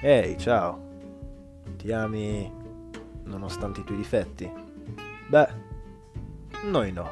Ehi, hey, ciao. Ti ami nonostante i tuoi difetti? Beh, noi no.